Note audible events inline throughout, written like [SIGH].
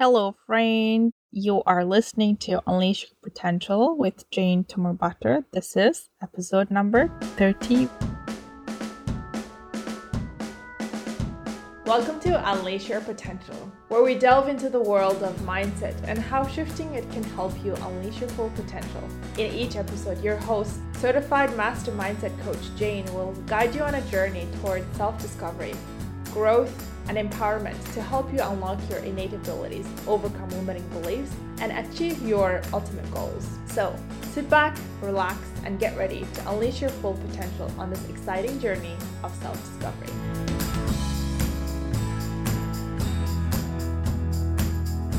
Hello, friend. You are listening to Unleash Your Potential with Jane Tumor This is episode number 30. Welcome to Unleash Your Potential, where we delve into the world of mindset and how shifting it can help you unleash your full potential. In each episode, your host, certified master mindset coach Jane, will guide you on a journey toward self discovery, growth, and empowerment to help you unlock your innate abilities, overcome limiting beliefs, and achieve your ultimate goals. So, sit back, relax, and get ready to unleash your full potential on this exciting journey of self discovery.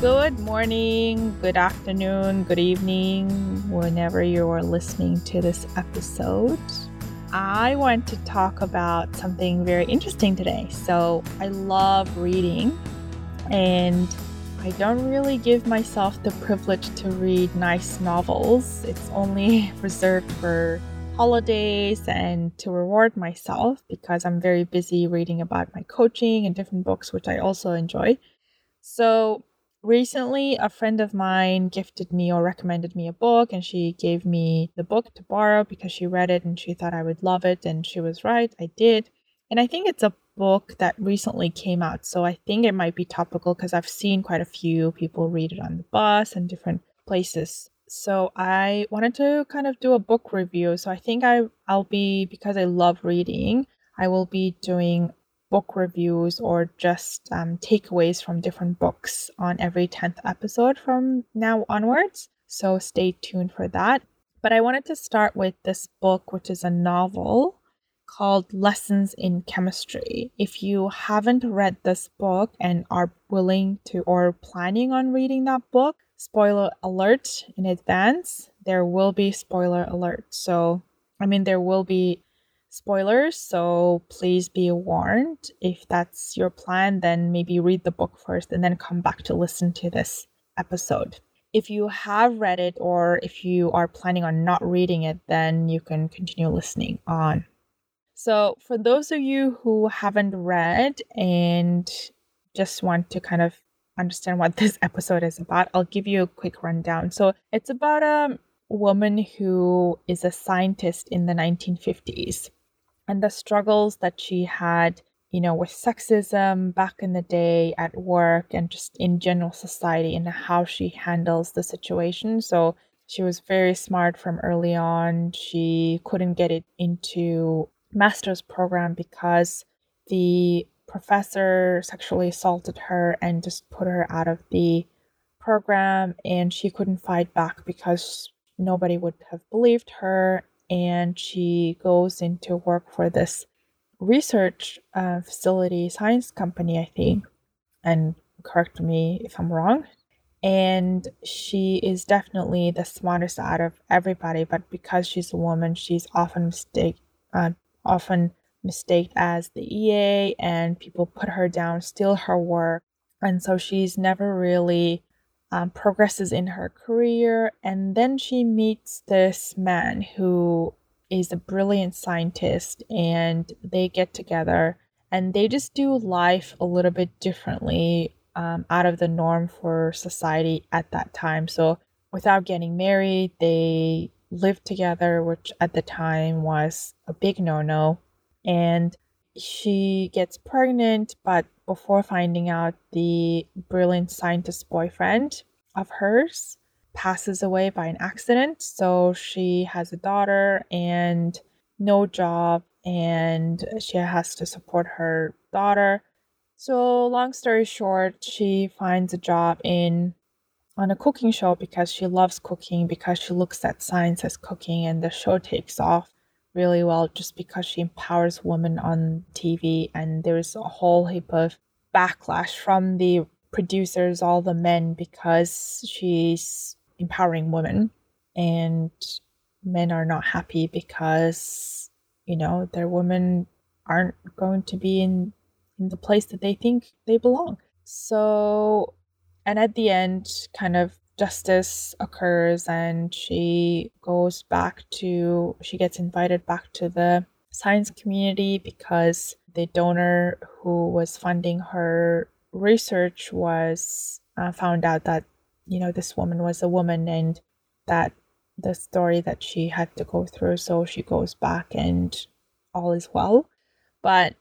Good morning, good afternoon, good evening, whenever you're listening to this episode. I want to talk about something very interesting today. So, I love reading, and I don't really give myself the privilege to read nice novels. It's only [LAUGHS] reserved for holidays and to reward myself because I'm very busy reading about my coaching and different books, which I also enjoy. So, recently a friend of mine gifted me or recommended me a book and she gave me the book to borrow because she read it and she thought I would love it and she was right I did. And I think it's a book that recently came out so I think it might be topical because I've seen quite a few people read it on the bus and different places. So I wanted to kind of do a book review so I think I I'll be because I love reading I will be doing book reviews or just um, takeaways from different books on every 10th episode from now onwards. So stay tuned for that. But I wanted to start with this book, which is a novel called Lessons in Chemistry. If you haven't read this book and are willing to or planning on reading that book, spoiler alert in advance, there will be spoiler alert. So, I mean, there will be spoilers, so please be warned. If that's your plan, then maybe read the book first and then come back to listen to this episode. If you have read it or if you are planning on not reading it, then you can continue listening on. So, for those of you who haven't read and just want to kind of understand what [LAUGHS] this episode is about, I'll give you a quick rundown. So, it's about a woman who is a scientist in the 1950s and the struggles that she had, you know, with sexism back in the day at work and just in general society and how she handles the situation. So she was very smart from early on. She couldn't get it into master's program because the professor sexually assaulted her and just put her out of the program and she couldn't fight back because nobody would have believed her and she goes into work for this research uh, facility science company i think. And correct me if i'm wrong. And she is definitely the smartest out of everybody but because she's a woman she's often mistake uh, often mistaked as the ea and people put her down steal her work. And so she's never really um, progresses in her career, and then she meets this man who is a brilliant scientist, and they get together and they just do life a little bit differently um, out of the norm for society at that time. So, without getting married, they lived together, which at the time was a big no no. And she gets pregnant, but before finding out the brilliant scientist boyfriend of hers passes away by an accident. So she has a daughter and no job, and she has to support her daughter. So, long story short, she finds a job in on a cooking show because she loves cooking, because she looks at science as cooking, and the show takes off really well just because she empowers women on TV. And there's a whole heap of backlash from the producers, all the men, because she's empowering women. And men are not happy because you know their women aren't going to be in in the place that they think they belong. So and at the end kind of justice occurs and she goes back to she gets invited back to the science community because the donor who was funding her research was uh, found out that you know this woman was a woman and that the story that she had to go through. So she goes back and all is well. But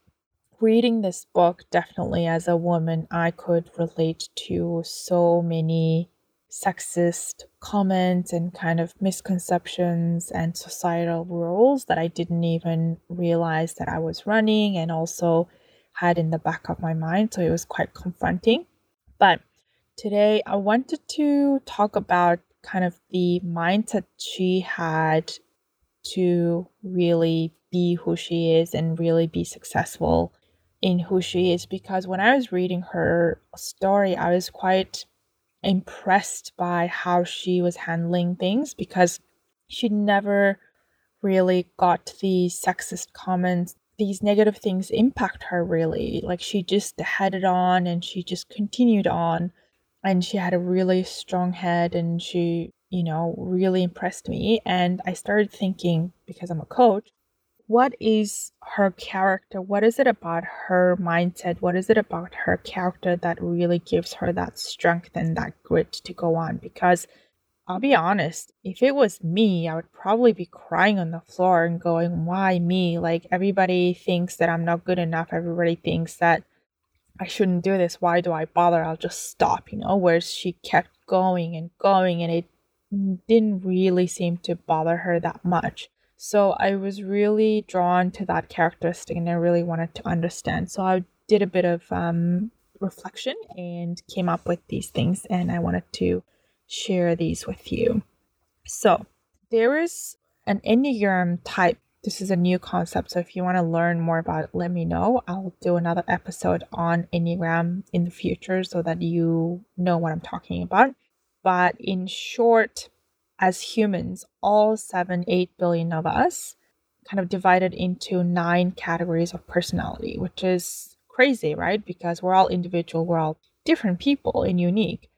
reading this book definitely as a woman i could relate to so many sexist comments and kind of misconceptions and societal rules that I didn't even realize that I was running and also had in the back of my mind. So it was quite confronting. But today I wanted to talk about kind of the mindset she had to really be who she is and really be successful in who she is because when I was reading her story, I was quite impressed by how she was handling things because she never really got the sexist comments. These negative things impact her really. Like she just headed on and she just continued on. And she had a really strong head and she you know really impressed me. And i started thinking because i'm a coach what is her character? What is it about her mindset? What is it about her character that really gives her that strength and that grit to go on? Because I'll be honest, if it was me, I would probably be crying on the floor and going, Why me? Like, everybody thinks that I'm not good enough. Everybody thinks that I shouldn't do this. Why do I bother? I'll just stop, you know? Whereas she kept going and going, and it didn't really seem to bother her that much. So I was really drawn to that characteristic and I really wanted to understand. So I did a bit of um, reflection and came up with these things, and I wanted to share these with you. So there is an Enneagram type. This is a new concept. So if you want to learn more about it, let me know. I'll do another episode on Enneagram in the future so that you know what I'm talking about. But in short, as humans, all 7, 8 billion of us, kind of divided into nine categories of personality, which is crazy, right? Because we're all individual, we're all different people and unique.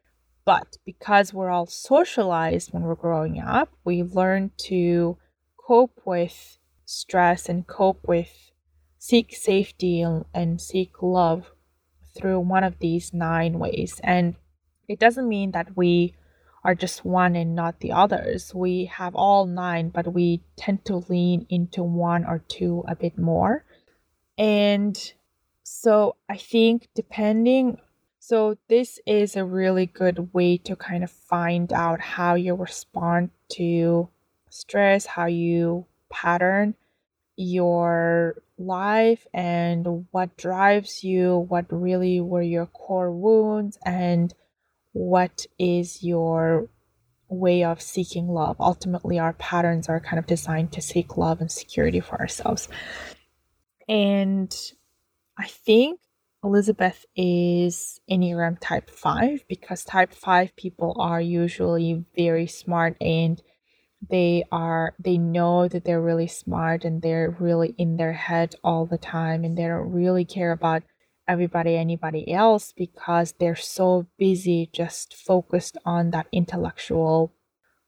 But because we're all socialized when we're growing up, we learn to cope with stress and cope with seek safety and, and seek love through one of these nine ways. And it doesn't mean that we are just one and not the others. We have all nine, but we tend to lean into one or two a bit more. And so I think depending, so this is a really good way to kind of find out how you respond to stress, how you pattern your life and what drives you, what really were your core wounds, and what is your way of seeking love. Ultimately, our patterns are kind of designed to seek love and security for ourselves. And I think Elizabeth is Enneagram type 5 because type 5 people are usually very smart and they are they know that they're really smart and they're really in their head all the time and they don't really care about everybody, anybody else because they're so busy just focused on that intellectual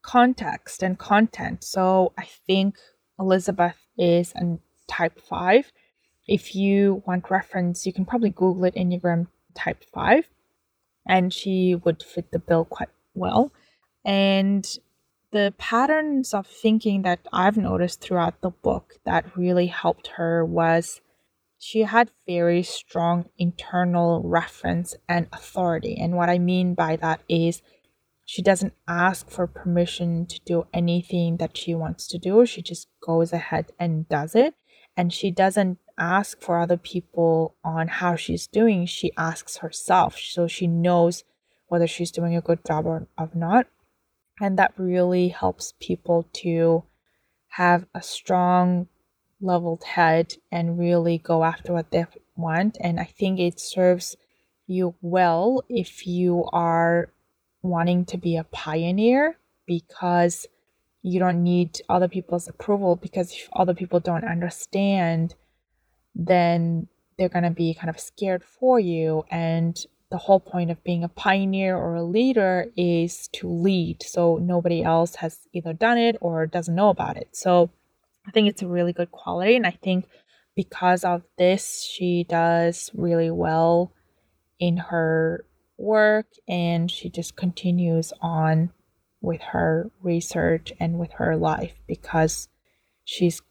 context and content. So I think Elizabeth is a type 5. If you want reference, you can probably Google it Enneagram type 5, and she would fit the bill quite well. And the patterns of thinking that I've noticed throughout the book that really helped her was she had very strong internal reference and authority. And what I mean by that is she doesn't ask for permission to do anything that she wants to do. She just goes ahead and does it. And she doesn't ask for other people on how she's doing. She asks herself. So she knows whether she's doing a good job or, or not. And that really helps people to have a strong leveled head and really go after what they want. And I think it serves you well if you are wanting to be a pioneer because you don't need other people's approval. Because if other people don't understand then they're going to be kind of scared for you. And the whole point of being a pioneer or a leader is to lead. So nobody else has either done it or doesn't know about it. So I think it's a really good quality. And I think because of this, she does really well in her work and she just continues on with her research and with her life because she's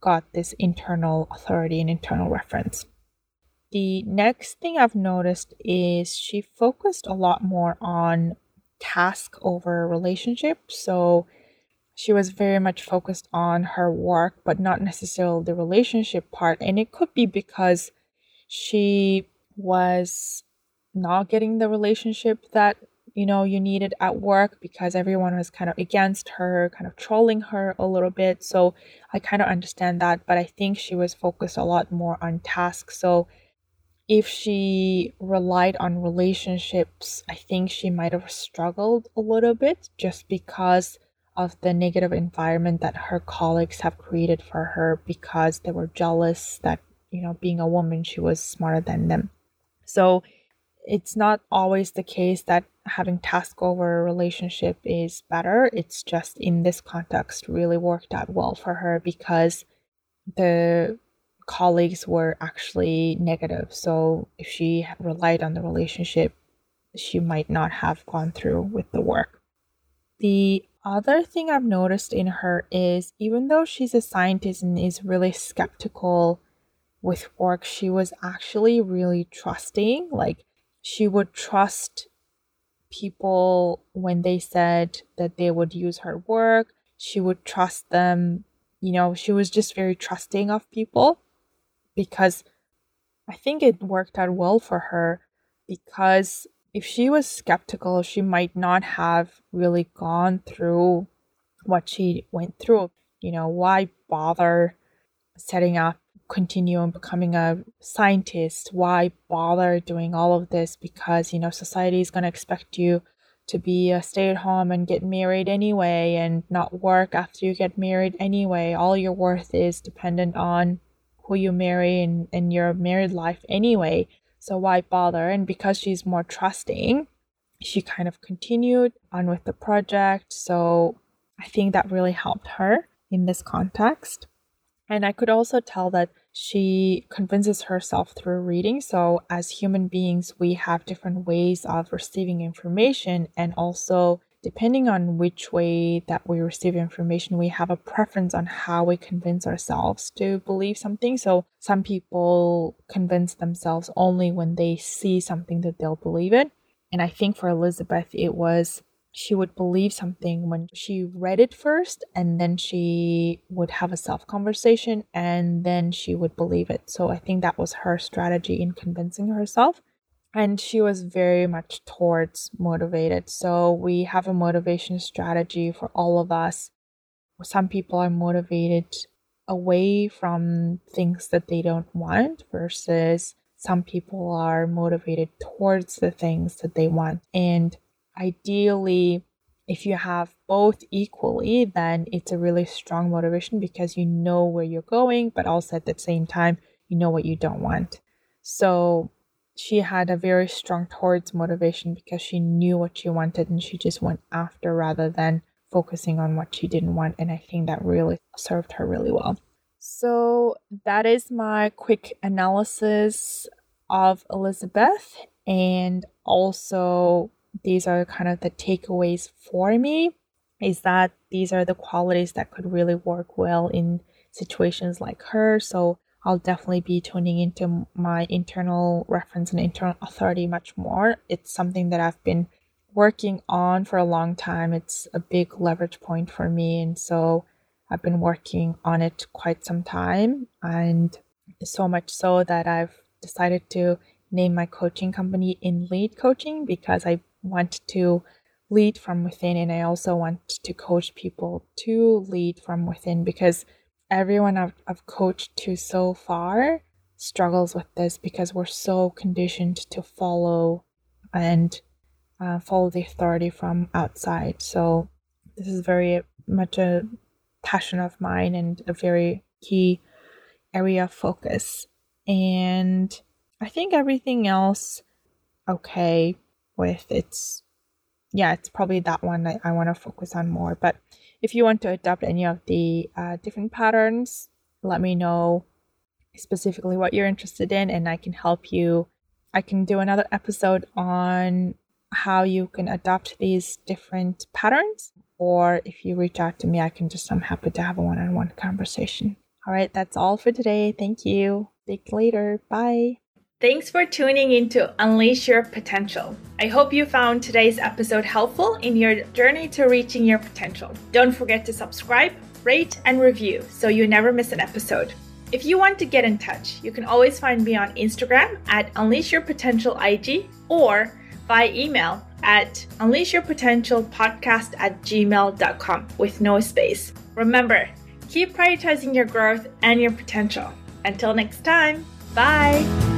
got this internal authority and internal reference. The next thing I've noticed is she focused a lot more on task over relationship. So she was very much focused on her work, but not necessarily the relationship part. And it could be because she was not getting the relationship that you know you needed at work because everyone was kind of against her kind of trolling her a little bit so i kind of understand that but i think she was focused a lot more on tasks so if she relied on relationships i think she might have struggled a little bit just because of the negative environment that her colleagues have created for her because they were jealous that you know being a woman she was smarter than them so it's not always the case that having task over relationship is better. It's just in this context really worked out well for her because the colleagues were actually negative. So if she relied on the relationship, she might not have gone through with the work. The other thing I've noticed in her is even though she's a scientist and is really skeptical with work, she was actually really trusting. Like she would trust people when they said that they would use her work. She would trust them. You know, she was just very trusting of people because I think it worked out well for her because if she was skeptical, she might not have really gone through what she went through. You know, why bother setting up continue on becoming a scientist? Why bother doing all of this because you know society is going to expect you to be a stay at home and get married anyway and not work after you get married anyway? All your worth is dependent on who you marry and, and your married life anyway so why bother? And because she's more trusting she kind of continued on with the project. So i think that really helped her in this context. And I could also tell that she convinces herself through reading. So, as human beings, we have different ways of receiving information, and also depending on which way that we receive information, we have a preference on how we convince ourselves to believe something. So, some people convince themselves only when they see something that they'll believe it. And I think for Elizabeth, it was she would believe something when she read it first and then she would have a self conversation and then she would believe it. So I think that was her strategy in convincing herself. And she was very much towards motivated. So we have a motivation strategy for all of us. Some people are motivated away from things that they don't want versus some people are motivated towards the things that they want. And ideally if you have both equally then it's a really strong motivation because you know where you're going but also at the same time you know what you don't want so she had a very strong towards motivation because she knew what she wanted and she just went after rather than focusing on what she didn't want and i think that really served her really well so that is my quick analysis of elizabeth and also these are kind of the takeaways for me is that these are the qualities that could really work well in situations like her. So I'll definitely be tuning into my internal reference and internal authority much more. It's something that I've been working on for a long time. It's a big leverage point for me. And so I've been working on it quite some time. And so much so that I've decided to name my coaching company in lead coaching because I want to lead from within and I also want to coach people to lead from within because everyone I've, I've coached to so far struggles with this because we're so conditioned to follow and uh, follow the authority from outside. So this is very much a passion of mine and a very key area of focus. And I think everything else okay with. It's yeah, it's probably that one that I want to focus on more. But if you want to adopt any of the uh, different patterns, let me know specifically what you're interested in, and I can help you I can do another episode on how you can adopt these different patterns. Or if you reach out to me, I can just, I'm happy to have a one on one conversation. All right, that's all for today. Thank you. Speak later. Bye. Thanks for tuning in to Unleash Your Potential. I hope you found today's episode helpful in your journey to reaching your potential. Don't forget to subscribe, rate, and review so you never miss an episode. If you want to get in touch, you can always find me on Instagram at Unleash Your Potential IG or by email at unleashyourpotentialpodcast at gmail.com with no space. Remember, keep prioritizing your growth and your potential. Until next time, bye.